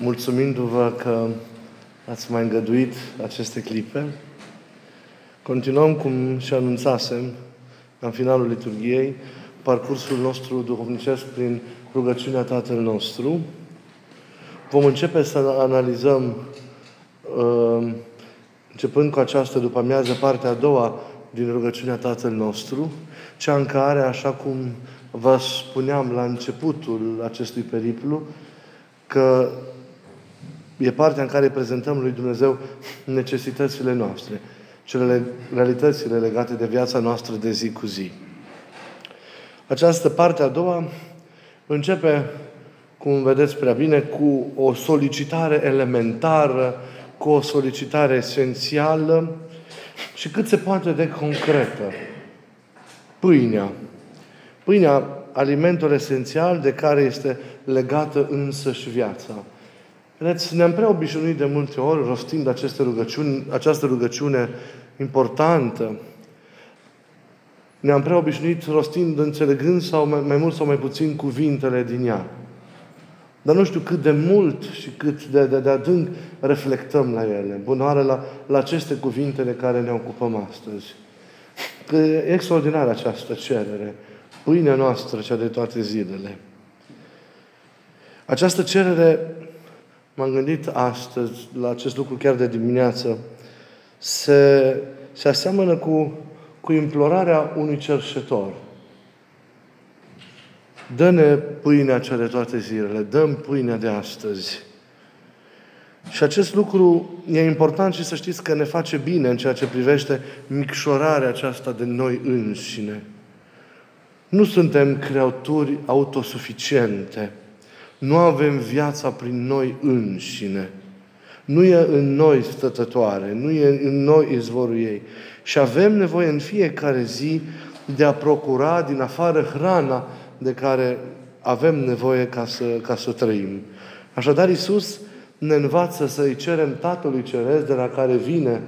mulțumindu-vă că ați mai îngăduit aceste clipe. Continuăm, cum și anunțasem, în finalul liturgiei, parcursul nostru duhovnicesc prin rugăciunea Tatăl nostru. Vom începe să analizăm, uh, începând cu această după amiază, partea a doua din rugăciunea Tatăl nostru, cea în care, așa cum vă spuneam la începutul acestui periplu, că e partea în care prezentăm lui Dumnezeu necesitățile noastre, cele realitățile legate de viața noastră de zi cu zi. Această parte a doua începe, cum vedeți prea bine, cu o solicitare elementară, cu o solicitare esențială și cât se poate de concretă. Pâinea. Pâinea, alimentul esențial de care este legată însăși viața. Vedeți, ne-am prea obișnuit de multe ori, rostind aceste rugăciuni, această rugăciune importantă, ne-am prea obișnuit rostind, înțelegând sau mai, mai mult sau mai puțin cuvintele din ea. Dar nu știu cât de mult și cât de, de, de adânc reflectăm la ele. Bunoare la, la aceste cuvinte de care ne ocupăm astăzi. Că e extraordinară această cerere. Pâinea noastră, cea de toate zilele. Această cerere m-am gândit astăzi la acest lucru chiar de dimineață, se, se aseamănă cu, cu implorarea unui cerșetor. Dă-ne pâinea cea de toate zilele, dăm pâinea de astăzi. Și acest lucru e important și să știți că ne face bine în ceea ce privește micșorarea aceasta de noi înșine. Nu suntem creaturi autosuficiente. Nu avem viața prin noi înșine. Nu e în noi stătătoare, nu e în noi izvorul ei. Și avem nevoie în fiecare zi de a procura din afară hrana de care avem nevoie ca să, ca să trăim. Așadar, Iisus ne învață să-i cerem Tatălui Ceresc de la care vine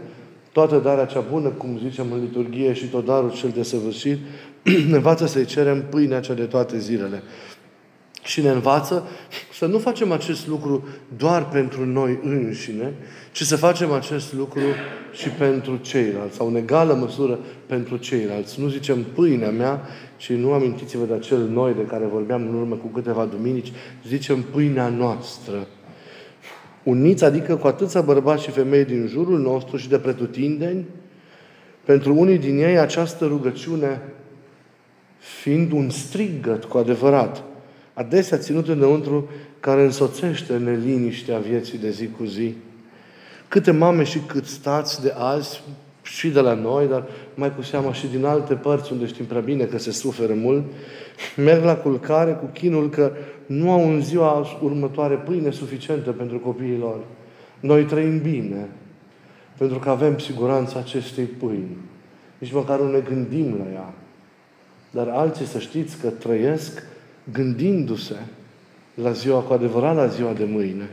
toată darea cea bună, cum zicem în liturghie, și tot darul cel de săvârșit, ne învață să-i cerem pâinea cea de toate zilele. Și ne învață să nu facem acest lucru doar pentru noi înșine, ci să facem acest lucru și pentru ceilalți, sau în egală măsură pentru ceilalți. Nu zicem pâinea mea, ci nu amintiți-vă de acel noi de care vorbeam în urmă cu câteva duminici, zicem pâinea noastră. Uniți, adică cu atâția bărbați și femei din jurul nostru și de pretutindeni, pentru unii din ei această rugăciune fiind un strigăt cu adevărat, adesea ținut înăuntru, care însoțește neliniștea vieții de zi cu zi. Câte mame și cât stați de azi și de la noi, dar mai cu seama și din alte părți unde știm prea bine că se suferă mult, merg la culcare cu chinul că nu au în ziua următoare pâine suficientă pentru copiii lor. Noi trăim bine, pentru că avem siguranța acestei pâini. Nici măcar nu ne gândim la ea. Dar alții să știți că trăiesc gândindu-se la ziua, cu adevărat la ziua de mâine.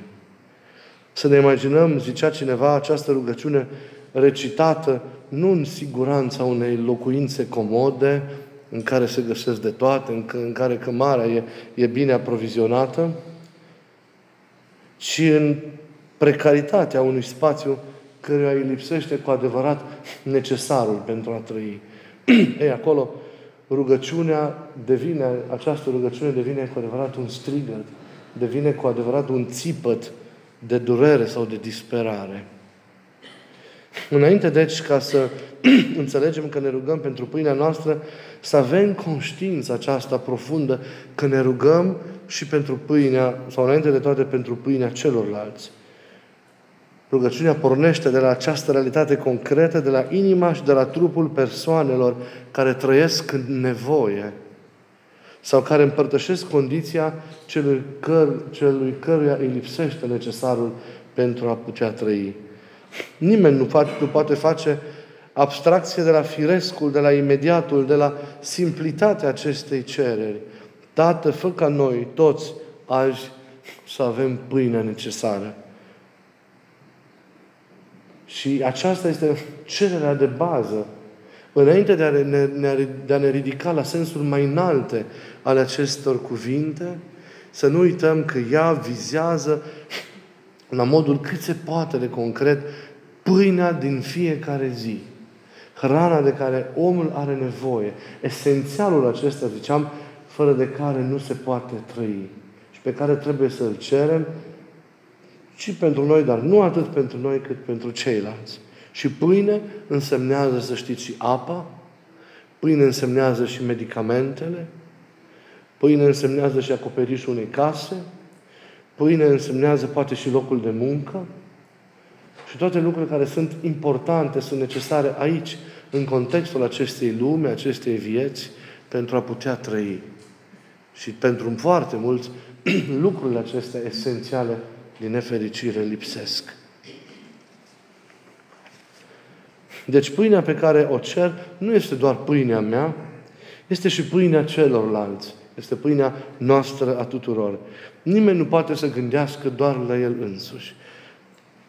Să ne imaginăm, zicea cineva, această rugăciune recitată nu în siguranța unei locuințe comode, în care se găsesc de toate, în, în care cămara e, e bine aprovizionată, ci în precaritatea unui spațiu căruia îi lipsește cu adevărat necesarul pentru a trăi. Ei, acolo rugăciunea devine, această rugăciune devine cu adevărat un strigăt, devine cu adevărat un țipăt de durere sau de disperare. Înainte, deci, ca să înțelegem că ne rugăm pentru pâinea noastră, să avem conștiința aceasta profundă că ne rugăm și pentru pâinea, sau înainte de toate pentru pâinea celorlalți. Rugăciunea pornește de la această realitate concretă, de la inima și de la trupul persoanelor care trăiesc în nevoie sau care împărtășesc condiția celui, căr, celui căruia îi lipsește necesarul pentru a putea trăi. Nimeni nu, face, nu poate face abstracție de la firescul, de la imediatul, de la simplitatea acestei cereri. Tată, fă ca noi toți azi să avem pâinea necesară. Și aceasta este cererea de bază. Înainte de a ne, de a ne ridica la sensul mai înalte ale acestor cuvinte, să nu uităm că ea vizează la modul cât se poate de concret, pâinea din fiecare zi. Hrana de care omul are nevoie. Esențialul acesta, ziceam, fără de care nu se poate trăi. Și pe care trebuie să-l cerem și pentru noi, dar nu atât pentru noi, cât pentru ceilalți. Și pâine însemnează, să știți, și apa, pâine însemnează și medicamentele, pâine însemnează și acoperișul unei case, pâine însemnează poate și locul de muncă, și toate lucrurile care sunt importante, sunt necesare aici, în contextul acestei lume, acestei vieți, pentru a putea trăi. Și pentru foarte mulți, lucrurile acestea esențiale, din nefericire, lipsesc. Deci pâinea pe care o cer nu este doar pâinea mea, este și pâinea celorlalți. Este pâinea noastră a tuturor. Nimeni nu poate să gândească doar la el însuși.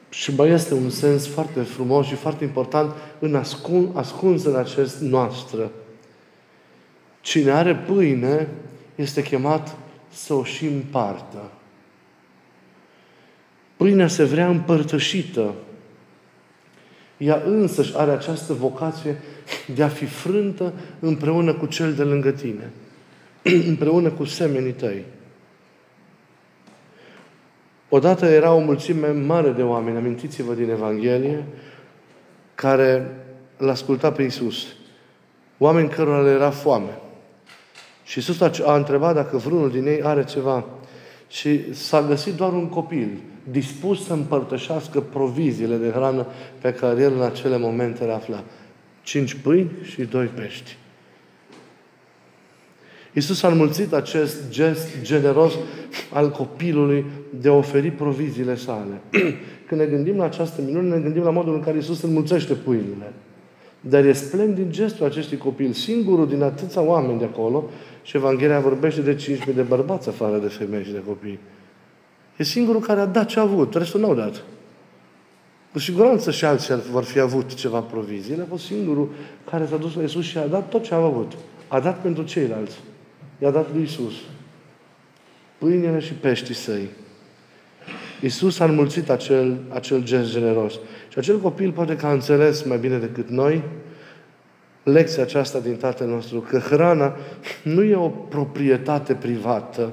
Și mai este un sens foarte frumos și foarte important în ascun, ascuns în acest noastră. Cine are pâine este chemat să o și împartă. Pâinea se vrea împărtășită. Ea însăși are această vocație de a fi frântă împreună cu cel de lângă tine, împreună cu semenii tăi. Odată era o mulțime mare de oameni, amintiți-vă din Evanghelie, care l asculta pe Iisus. Oameni cărora le era foame. Și Iisus a întrebat dacă vreunul din ei are ceva. Și s-a găsit doar un copil dispus să împărtășească proviziile de hrană pe care el în acele momente le afla. Cinci pâini și doi pești. Iisus a înmulțit acest gest generos al copilului de a oferi proviziile sale. Când ne gândim la această minune, ne gândim la modul în care Iisus înmulțește pâinile. Dar e splendid gestul acestui copil, singurul din atâția oameni de acolo, și Evanghelia vorbește de 5.000 de bărbați afară de femei și de copii. E singurul care a dat ce a avut, restul n-au dat. Cu siguranță și alții vor fi avut ceva provizii. El a fost singurul care s-a dus la Iisus și a dat tot ce a avut. A dat pentru ceilalți. I-a dat lui Iisus. Pâinile și peștii săi. Iisus a înmulțit acel, acel gest generos. Și acel copil poate că a înțeles mai bine decât noi lecția aceasta din Tatăl nostru, că hrana nu e o proprietate privată,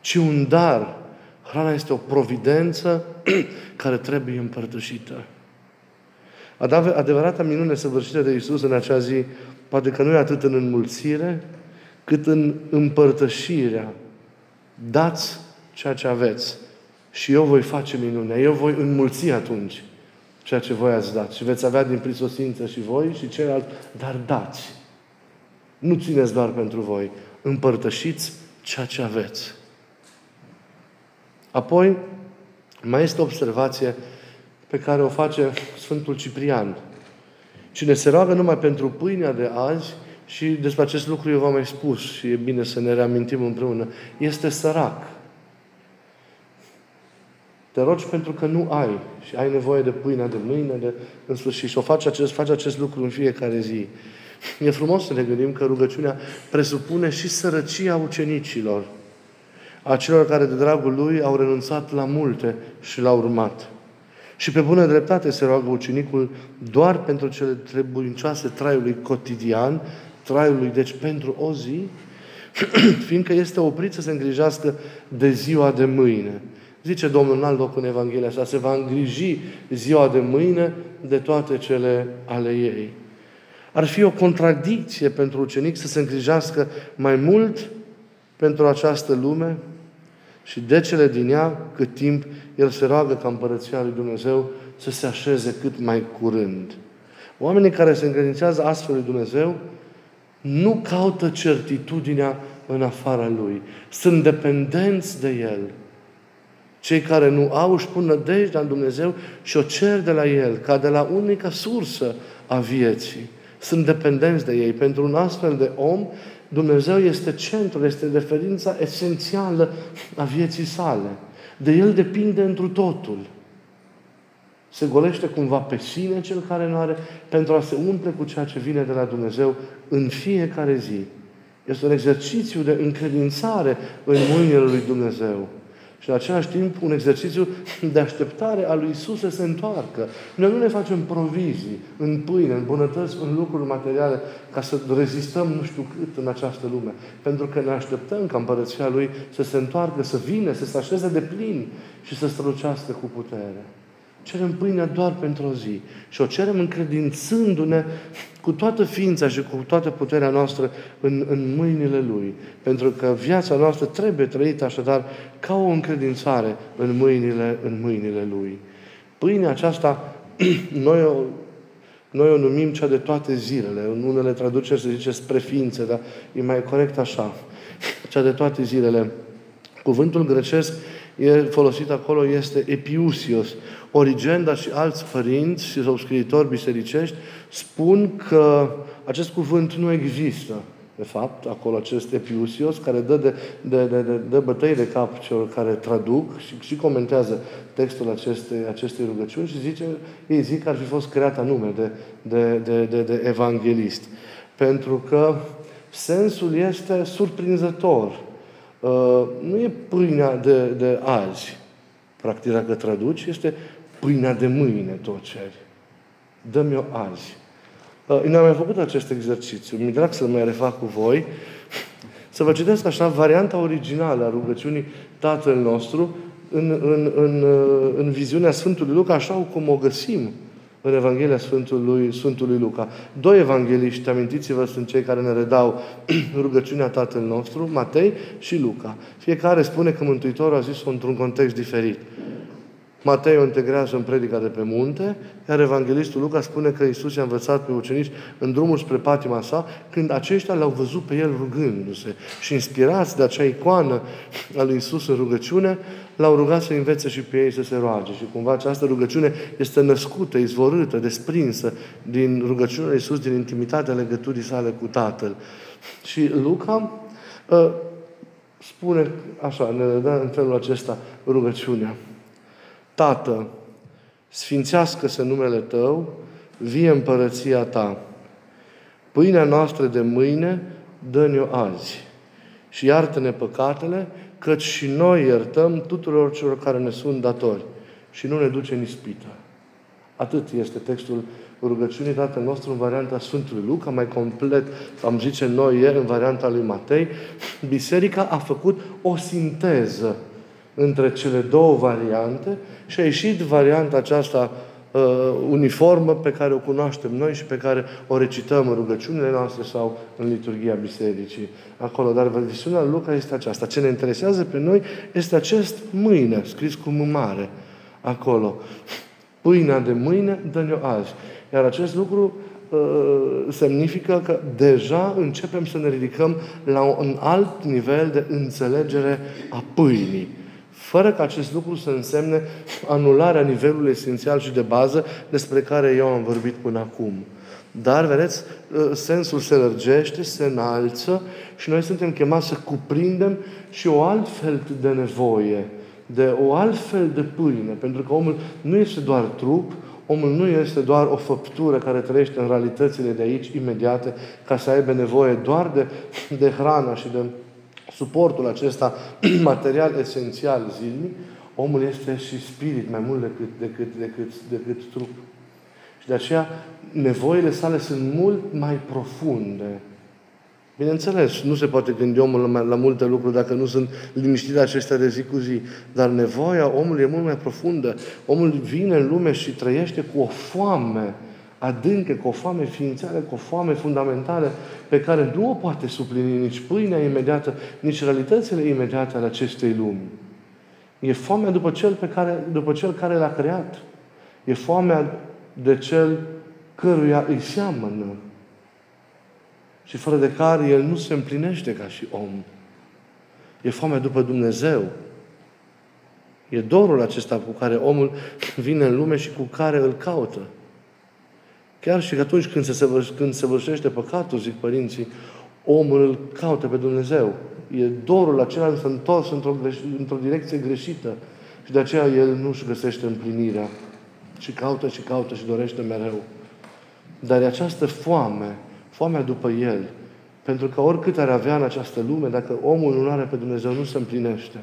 ci un dar. Hrana este o providență care trebuie împărtășită. Adevărata minune săvârșită de Iisus în acea zi, poate că nu e atât în înmulțire, cât în împărtășirea. Dați ceea ce aveți și eu voi face minunea. Eu voi înmulți atunci ceea ce voi ați dat. Și veți avea din prisosință și voi și ceilalți, dar dați. Nu țineți doar pentru voi. Împărtășiți ceea ce aveți. Apoi, mai este o observație pe care o face Sfântul Ciprian. Cine se roagă numai pentru pâinea de azi, și despre acest lucru eu v-am mai spus și e bine să ne reamintim împreună, este sărac. Te rogi pentru că nu ai și ai nevoie de pâinea de mâine, de, în sfârșit, și o faci acest, faci acest lucru în fiecare zi. E frumos să ne gândim că rugăciunea presupune și sărăcia ucenicilor, a celor care de dragul lui au renunțat la multe și l-au urmat. Și pe bună dreptate se roagă ucenicul doar pentru cele trebuincioase traiului cotidian, traiului, deci pentru o zi, fiindcă este oprit să se îngrijească de ziua de mâine. Zice Domnul în alt loc în Evanghelia asta, se va îngriji ziua de mâine de toate cele ale ei. Ar fi o contradicție pentru ucenic să se îngrijească mai mult pentru această lume și de cele din ea, cât timp el se roagă ca împărăția lui Dumnezeu să se așeze cât mai curând. Oamenii care se încredințează astfel lui Dumnezeu nu caută certitudinea în afara Lui. Sunt dependenți de El. Cei care nu au își pun nădejdea în Dumnezeu și o cer de la El, ca de la unica sursă a vieții. Sunt dependenți de ei. Pentru un astfel de om, Dumnezeu este centrul, este referința esențială a vieții sale. De El depinde întru totul. Se golește cumva pe sine cel care nu are pentru a se umple cu ceea ce vine de la Dumnezeu în fiecare zi. Este un exercițiu de încredințare în mâinile lui Dumnezeu. Și în același timp un exercițiu de așteptare a lui Isus să se întoarcă. Noi nu ne facem provizii în pâine, în bunătăți, în lucruri materiale ca să rezistăm nu știu cât în această lume. Pentru că ne așteptăm ca împărăția Lui să se întoarcă, să vină, să se așeze de plin și să strălucească cu putere. Cerem pâinea doar pentru o zi. Și o cerem încredințându-ne cu toată ființa și cu toată puterea noastră în, în mâinile Lui. Pentru că viața noastră trebuie trăită așadar ca o încredințare în mâinile, în mâinile Lui. Pâinea aceasta, noi o, noi o numim cea de toate zilele. În unele traduceri se zice spre ființe, dar e mai corect așa. Cea de toate zilele. Cuvântul grecesc e folosit acolo este epiusios. Origenda și alți părinți și sau scriitori bisericești spun că acest cuvânt nu există. De fapt, acolo acest epiusios care dă, de, de, de, de, de bătăi de cap celor care traduc și, și comentează textul acestei, acestei rugăciuni și zice, ei zic că ar fi fost creat anume de, de, de, de, de evanghelist. Pentru că sensul este surprinzător. Uh, nu e pâinea de, de azi. Practic, dacă traduci, este pâinea de mâine, tot ceri. Dă-mi-o azi. Uh, ne-am mai făcut acest exercițiu. Mi drag să-l mai refac cu voi. Să vă citesc așa varianta originală a rugăciunii Tatăl nostru în, în, în, uh, în viziunea Sfântului Luca, așa cum o găsim în Evanghelia Sfântului, Sfântului Luca. Doi evangeliști, amintiți-vă, sunt cei care ne redau rugăciunea Tatăl nostru, Matei și Luca. Fiecare spune că Mântuitorul a zis-o într-un context diferit. Matei o integrează în predica de pe munte, iar Evanghelistul Luca spune că Isus i-a învățat pe ucenici în drumul spre patima sa, când aceștia l-au văzut pe el rugându-se. Și inspirați de acea icoană a lui Isus în rugăciune, l-au rugat să învețe și pe ei să se roage. Și cumva această rugăciune este născută, izvorâtă, desprinsă din rugăciunea lui Isus, din intimitatea legăturii sale cu Tatăl. Și Luca uh, spune așa, ne dă în felul acesta rugăciunea. Tată, sfințească-se numele Tău, vie împărăția Ta. Pâinea noastră de mâine, dă-ne-o azi. Și iartă-ne păcatele, căci și noi iertăm tuturor celor care ne sunt datori. Și nu ne duce în ispită. Atât este textul rugăciunii Tatăl nostru în varianta Sfântului Luca, mai complet, am zice noi ieri, în varianta lui Matei. Biserica a făcut o sinteză între cele două variante și a ieșit varianta aceasta uh, uniformă pe care o cunoaștem noi și pe care o recităm în rugăciunile noastre sau în liturgia bisericii. Acolo. Dar versiunea lui Luca este aceasta. Ce ne interesează pe noi este acest mâine, scris cu M mare, acolo. Pâinea de mâine, dă-ne-o azi. Iar acest lucru uh, semnifică că deja începem să ne ridicăm la un alt nivel de înțelegere a pâinii fără ca acest lucru să însemne anularea nivelului esențial și de bază despre care eu am vorbit până acum. Dar, vedeți, ă, sensul se lărgește, se înalță și noi suntem chemați să cuprindem și o altfel de nevoie, de o altfel de pâine. Pentru că omul nu este doar trup, omul nu este doar o făptură care trăiește în realitățile de aici, imediate, ca să aibă nevoie doar de, de hrana și de suportul acesta material esențial zilnic, omul este și spirit mai mult decât, decât, decât, decât trup. Și de aceea nevoile sale sunt mult mai profunde. Bineînțeles, nu se poate gândi omul la, la multe lucruri dacă nu sunt liniștite acestea de zi cu zi. Dar nevoia omului e mult mai profundă. Omul vine în lume și trăiește cu o foame adâncă, cu o foame ființeală, cu o foame fundamentală pe care nu o poate suplini nici pâinea imediată, nici realitățile imediate ale acestei lumi. E foamea după cel, pe care, după cel care l-a creat. E foamea de cel căruia îi seamănă. Și fără de care el nu se împlinește ca și om. E foamea după Dumnezeu. E dorul acesta cu care omul vine în lume și cu care îl caută. Chiar și atunci când se, când se vârșește păcatul, zic părinții, omul îl caută pe Dumnezeu. E dorul acela să întors într-o, într-o direcție greșită. Și de aceea el nu-și găsește împlinirea. Și caută și caută și dorește mereu. Dar e această foame, foamea după el. Pentru că oricât ar avea în această lume, dacă omul nu are pe Dumnezeu, nu se împlinește.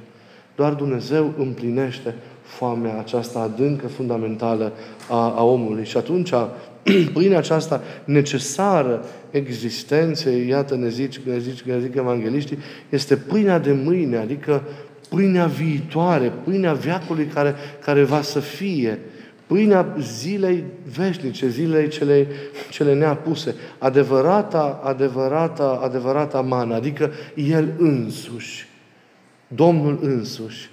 Doar Dumnezeu împlinește foamea aceasta adâncă, fundamentală a, a omului. Și atunci, pâinea aceasta necesară existenței, iată ne zici, ne zici, ne zic evangeliștii, este pâinea de mâine, adică pâinea viitoare, pâinea viacului care, care va să fie, pâinea zilei veșnice, zilei cele, cele neapuse, adevărata, adevărata, adevărata mană, adică El însuși, Domnul însuși.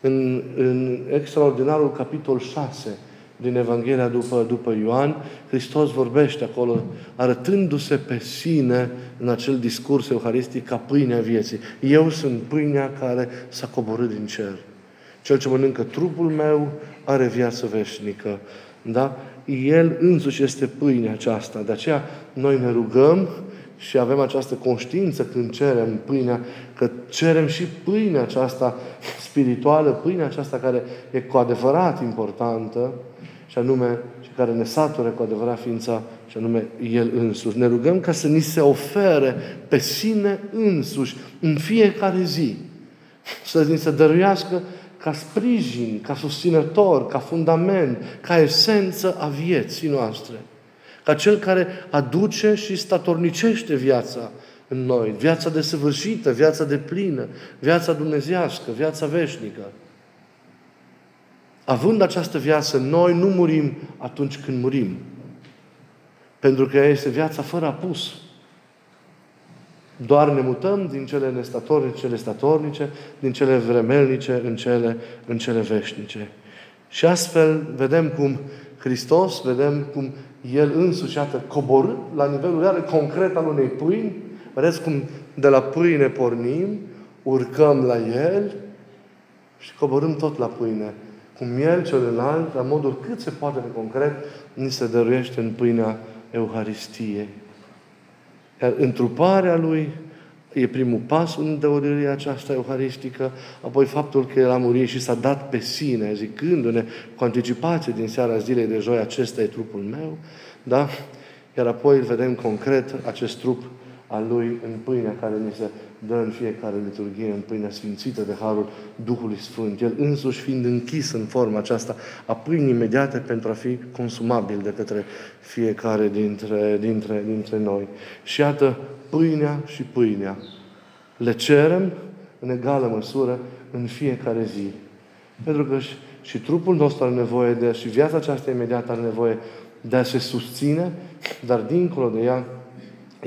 În, în extraordinarul capitol 6 din Evanghelia după, după Ioan, Hristos vorbește acolo, arătându-se pe sine în acel discurs euharistic ca pâinea vieții. Eu sunt pâinea care s-a coborât din cer. Cel ce mănâncă trupul meu are viață veșnică. Da? El însuși este pâinea aceasta. De aceea noi ne rugăm și avem această conștiință când cerem pâinea, că cerem și pâinea aceasta spirituală, pâinea aceasta care e cu adevărat importantă, și anume, și care ne satură cu adevărat ființa, și anume El însuși. Ne rugăm ca să ni se ofere pe sine însuși în fiecare zi. Să ni se dăruiască ca sprijin, ca susținător, ca fundament, ca esență a vieții noastre. Ca cel care aduce și statornicește viața în noi, viața desăvârșită, viața de plină, viața dumnezească, viața veșnică. Având această viață, noi nu murim atunci când murim. Pentru că este viața fără apus. Doar ne mutăm din cele nestatornice, cele statornice, din cele vremelnice în cele, în cele veșnice. Și astfel vedem cum Hristos, vedem cum El însuși, iată, coborât la nivelul real, concret al unei pâini, vedeți cum de la pâine pornim, urcăm la El și coborâm tot la pâine cu miel celălalt, la modul cât se poate de concret, ni se dăruiește în pâinea Euharistiei. Iar întruparea Lui e primul pas în teoria aceasta euharistică, apoi faptul că El a murit și s-a dat pe sine, zicându-ne cu anticipație din seara zilei de joi, acesta e trupul meu, da? Iar apoi îl vedem concret, acest trup al Lui în pâinea care ni se dă în fiecare liturghie, în pâinea sfințită de Harul Duhului Sfânt. El însuși fiind închis în forma aceasta a pâinii imediate pentru a fi consumabil de către fiecare dintre, dintre, dintre noi. Și iată, pâinea și pâinea. Le cerem în egală măsură în fiecare zi. Pentru că și, și trupul nostru are nevoie de, și viața aceasta imediată are nevoie de a se susține, dar dincolo de ea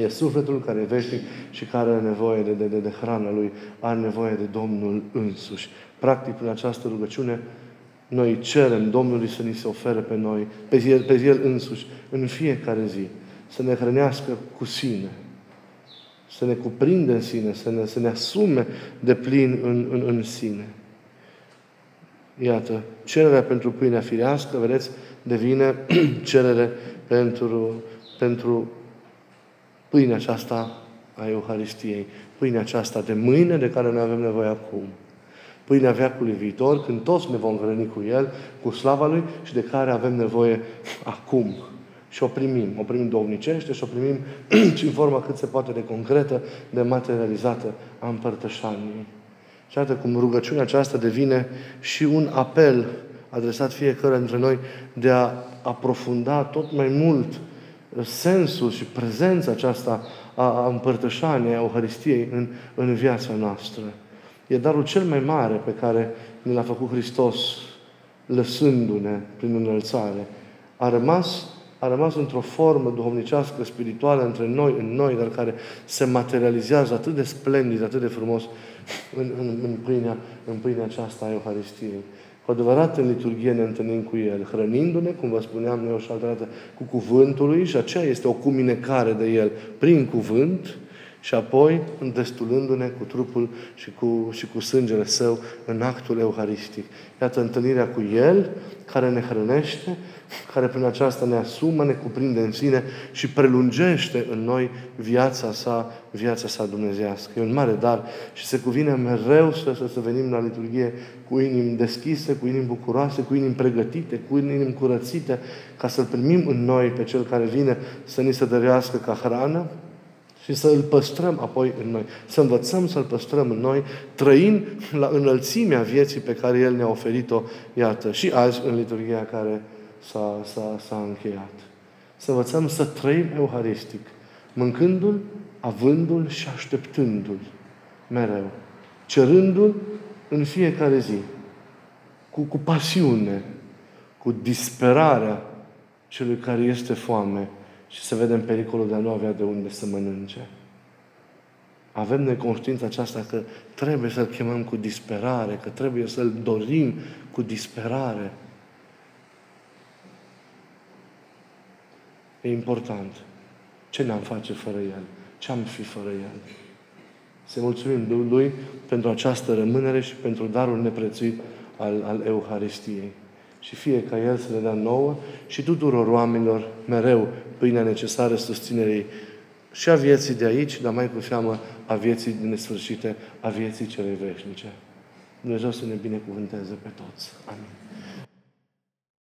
E sufletul care e veșnic și care are nevoie de, de, de, de hrana lui, are nevoie de Domnul însuși. Practic, prin această rugăciune, noi cerem Domnului să ni se ofere pe noi, pe el, pe el însuși, în fiecare zi, să ne hrănească cu sine, să ne cuprinde în sine, să ne, să ne asume de plin în, în, în sine. Iată, cererea pentru pâinea firească, vedeți, devine cerere pentru, pentru pâinea aceasta a Euharistiei, pâinea aceasta de mâine de care noi avem nevoie acum. Pâinea veacului viitor, când toți ne vom hrăni cu El, cu slava Lui și de care avem nevoie acum. Și o primim. O primim domnicește și o primim și în forma cât se poate de concretă, de materializată a împărtășaniei. Și iată cum rugăciunea aceasta devine și un apel adresat fiecare dintre noi de a aprofunda tot mai mult sensul și prezența aceasta a împărtășaniei, a Euharistiei în, în viața noastră. E darul cel mai mare pe care ne l-a făcut Hristos, lăsându-ne prin înălțare. A rămas, a rămas într-o formă duhovnicească, spirituală între noi, în noi, dar care se materializează atât de splendid, atât de frumos în, în, în, pâinea, în pâinea aceasta a Euharistiei. Cu adevărat, în liturghie ne întâlnim cu El, hrănindu-ne, cum vă spuneam noi și altă dată, cu cuvântul Lui și aceea este o cuminecare de El prin cuvânt și apoi îndestulându-ne cu trupul și cu, și cu sângele Său în actul euharistic. Iată întâlnirea cu El, care ne hrănește, care prin aceasta ne asumă, ne cuprinde în sine și prelungește în noi viața sa, viața sa dumnezească. E un mare dar și se cuvine mereu să, să, să venim la liturghie cu inimi deschise, cu inimi bucuroase, cu inimi pregătite, cu inimi curățite, ca să-L primim în noi pe Cel care vine să ni se dărească ca hrană și să îl păstrăm apoi în noi. Să învățăm să-l păstrăm în noi, trăind la înălțimea vieții pe care El ne-a oferit-o, iată, și azi în liturghia care s-a, s-a, s-a încheiat. Să învățăm să trăim euharistic, mâncându-L, avându-L și așteptându-L mereu, cerându-L în fiecare zi, cu, cu pasiune, cu disperarea celui care este foame și să vedem pericolul de a nu avea de unde să mănânce. Avem neconștiința aceasta că trebuie să-L chemăm cu disperare, că trebuie să-L dorim cu disperare. E important. Ce ne-am face fără El? Ce am fi fără El? Să mulțumim Lui pentru această rămânere și pentru darul neprețuit al, al Euharistiei. Și fie ca El să ne dea nouă și tuturor oamenilor mereu pâinea necesară susținerii și a vieții de aici, dar mai cu seamă a vieții nesfârșite, a vieții cele veșnice. Dumnezeu să ne binecuvânteze pe toți. Amin.